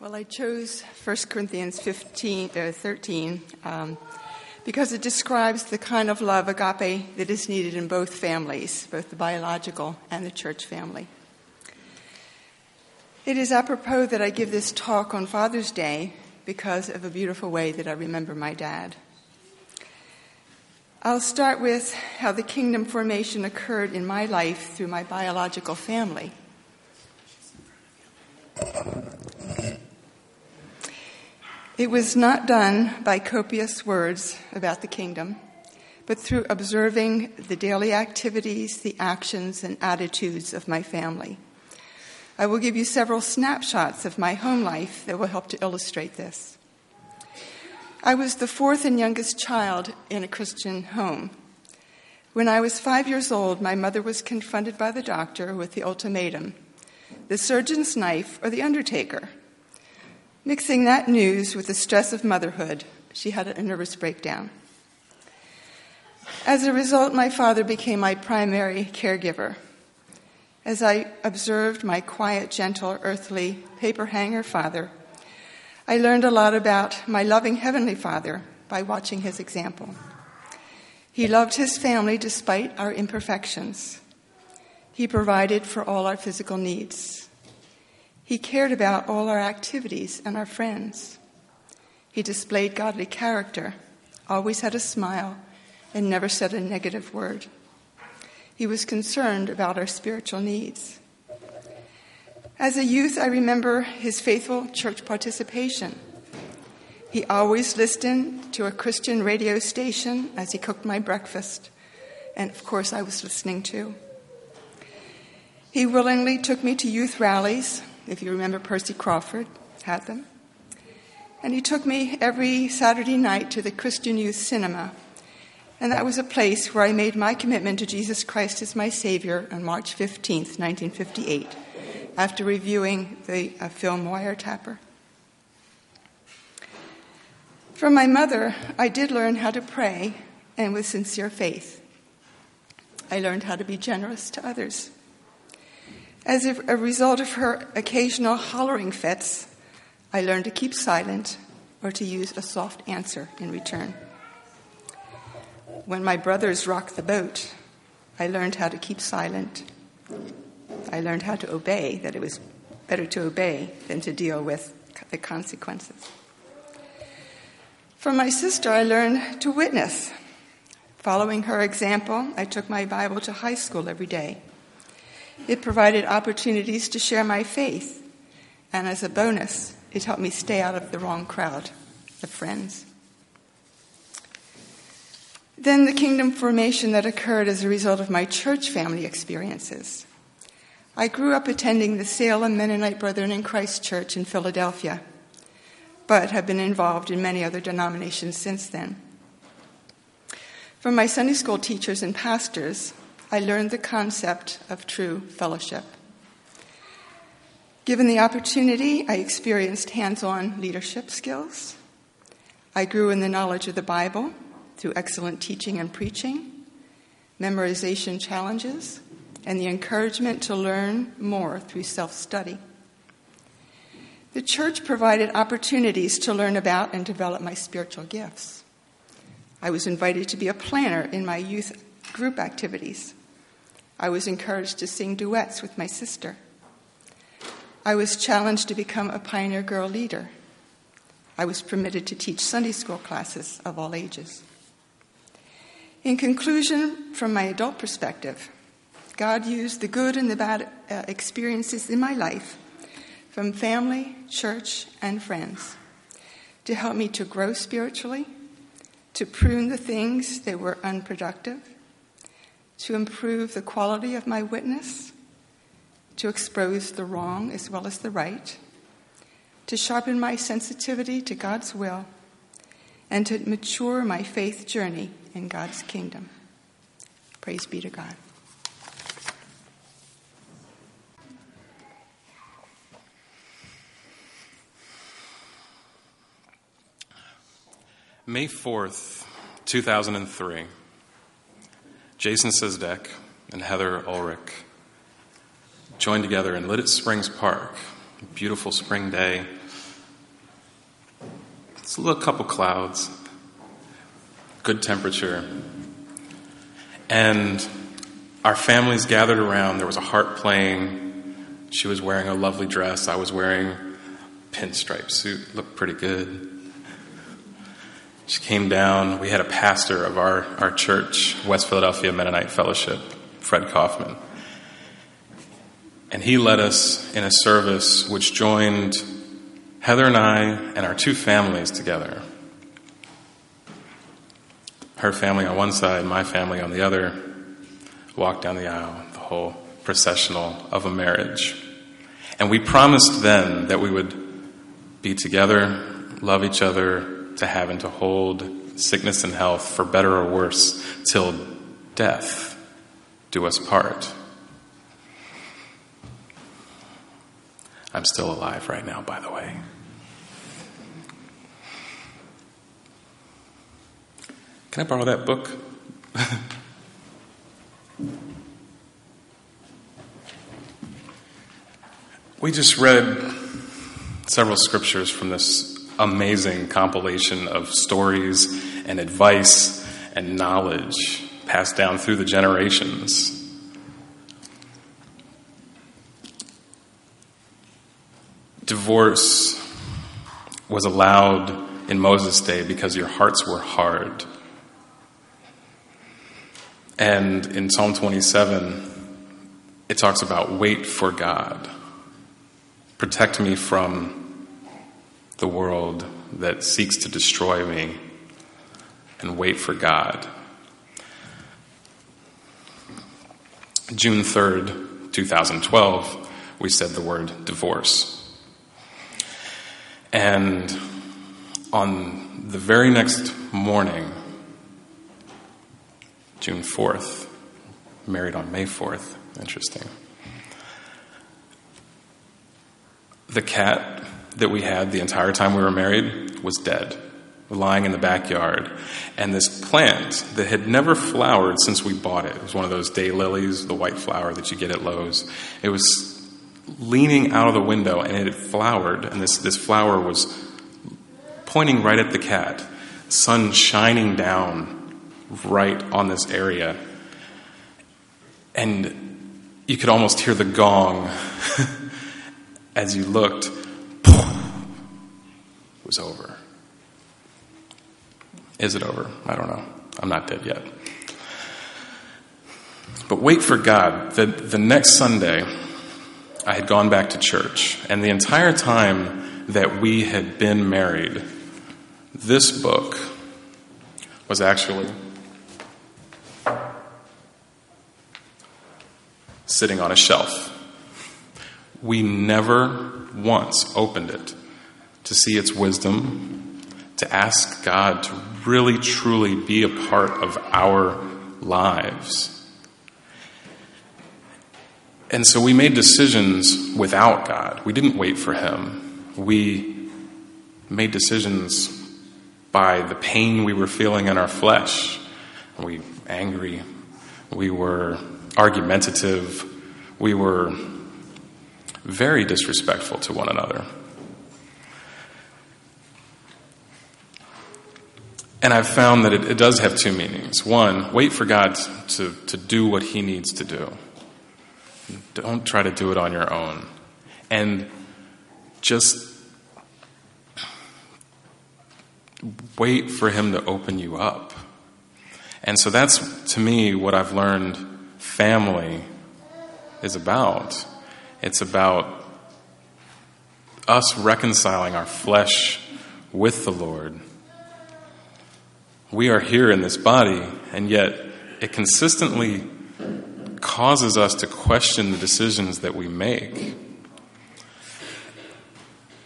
Well, I chose 1 Corinthians 15, uh, 13 um, because it describes the kind of love, agape, that is needed in both families, both the biological and the church family. It is apropos that I give this talk on Father's Day because of a beautiful way that I remember my dad. I'll start with how the kingdom formation occurred in my life through my biological family. It was not done by copious words about the kingdom, but through observing the daily activities, the actions, and attitudes of my family. I will give you several snapshots of my home life that will help to illustrate this. I was the fourth and youngest child in a Christian home. When I was five years old, my mother was confronted by the doctor with the ultimatum the surgeon's knife or the undertaker. Mixing that news with the stress of motherhood, she had a nervous breakdown. As a result, my father became my primary caregiver. As I observed my quiet, gentle, earthly paper hanger father, I learned a lot about my loving Heavenly Father by watching his example. He loved his family despite our imperfections. He provided for all our physical needs. He cared about all our activities and our friends. He displayed godly character, always had a smile, and never said a negative word. He was concerned about our spiritual needs. As a youth, I remember his faithful church participation. He always listened to a Christian radio station as he cooked my breakfast, and of course, I was listening too. He willingly took me to youth rallies if you remember, Percy Crawford had them. And he took me every Saturday night to the Christian Youth Cinema. And that was a place where I made my commitment to Jesus Christ as my Savior on March 15th, 1958, after reviewing the uh, film Wiretapper. From my mother, I did learn how to pray and with sincere faith. I learned how to be generous to others. As a result of her occasional hollering fits, I learned to keep silent or to use a soft answer in return. When my brothers rocked the boat, I learned how to keep silent. I learned how to obey, that it was better to obey than to deal with the consequences. From my sister, I learned to witness. Following her example, I took my Bible to high school every day. It provided opportunities to share my faith, and as a bonus, it helped me stay out of the wrong crowd of friends. Then the kingdom formation that occurred as a result of my church family experiences. I grew up attending the Salem Mennonite Brethren in Christ Church in Philadelphia, but have been involved in many other denominations since then. From my Sunday school teachers and pastors, I learned the concept of true fellowship. Given the opportunity, I experienced hands on leadership skills. I grew in the knowledge of the Bible through excellent teaching and preaching, memorization challenges, and the encouragement to learn more through self study. The church provided opportunities to learn about and develop my spiritual gifts. I was invited to be a planner in my youth group activities. I was encouraged to sing duets with my sister. I was challenged to become a Pioneer Girl leader. I was permitted to teach Sunday school classes of all ages. In conclusion, from my adult perspective, God used the good and the bad uh, experiences in my life from family, church, and friends to help me to grow spiritually, to prune the things that were unproductive, to improve the quality of my witness, to expose the wrong as well as the right, to sharpen my sensitivity to God's will, and to mature my faith journey in God's kingdom. Praise be to God. May 4th, 2003. Jason Syzdek and Heather Ulrich joined together in Lititz Springs Park. Beautiful spring day. It's a little couple clouds, good temperature. And our families gathered around. There was a harp playing. She was wearing a lovely dress. I was wearing a pinstripe suit. Looked pretty good. She came down. We had a pastor of our, our church, West Philadelphia Mennonite Fellowship, Fred Kaufman. And he led us in a service which joined Heather and I and our two families together. Her family on one side, my family on the other, walked down the aisle, the whole processional of a marriage. And we promised then that we would be together, love each other, to have and to hold sickness and health, for better or worse, till death do us part. I'm still alive right now, by the way. Can I borrow that book? we just read several scriptures from this amazing compilation of stories and advice and knowledge passed down through the generations. Divorce was allowed in Moses' day because your hearts were hard. And in Psalm 27, it talks about wait for God. Protect me from the world that seeks to destroy me and wait for God. June 3rd, 2012, we said the word divorce. And on the very next morning, June 4th, married on May 4th, interesting. The cat that we had the entire time we were married was dead, lying in the backyard. And this plant that had never flowered since we bought it, it was one of those daylilies, the white flower that you get at Lowe's. It was leaning out of the window and it had flowered, and this, this flower was pointing right at the cat, sun shining down right on this area. And you could almost hear the gong as you looked. Was over. Is it over? I don't know. I'm not dead yet. But wait for God. The, the next Sunday, I had gone back to church, and the entire time that we had been married, this book was actually sitting on a shelf. We never once opened it to see its wisdom, to ask God to really truly be a part of our lives. And so we made decisions without God. We didn't wait for Him. We made decisions by the pain we were feeling in our flesh. We were angry. We were argumentative. We were very disrespectful to one another. And I've found that it, it, does have two meanings. One, wait for God to, to do what He needs to do. Don't try to do it on your own. And just wait for Him to open you up. And so that's, to me, what I've learned family is about. It's about us reconciling our flesh with the Lord. We are here in this body, and yet it consistently causes us to question the decisions that we make.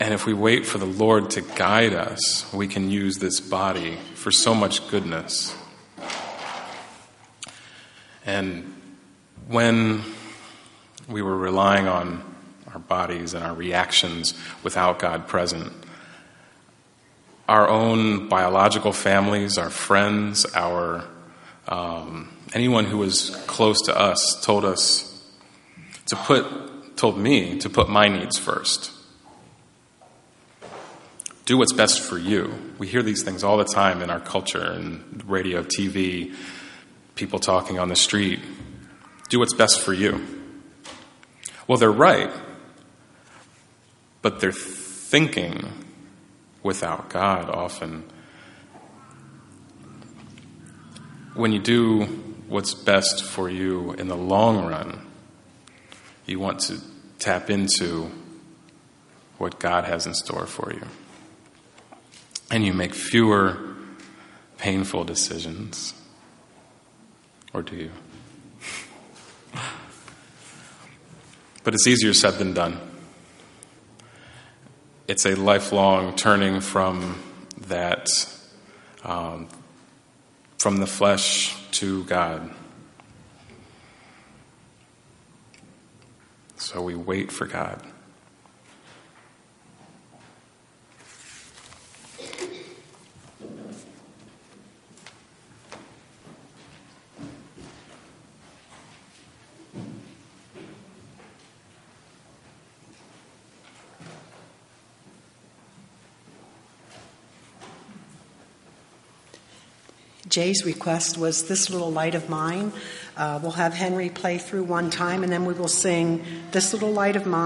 And if we wait for the Lord to guide us, we can use this body for so much goodness. And when we were relying on our bodies and our reactions without God present, our own biological families, our friends, our um, anyone who was close to us told us to put told me to put my needs first. Do what's best for you. We hear these things all the time in our culture and radio, TV, people talking on the street. Do what's best for you. Well, they're right, but they're thinking without God often. When you do what's best for you in the long run, you want to tap into what God has in store for you. And you make fewer painful decisions. Or do you? but it's easier said than done. It's a lifelong turning from that, um, from the flesh to God. So we wait for God. Jay's request was This Little Light of Mine. Uh, we'll have Henry play through one time and then we will sing This Little Light of Mine.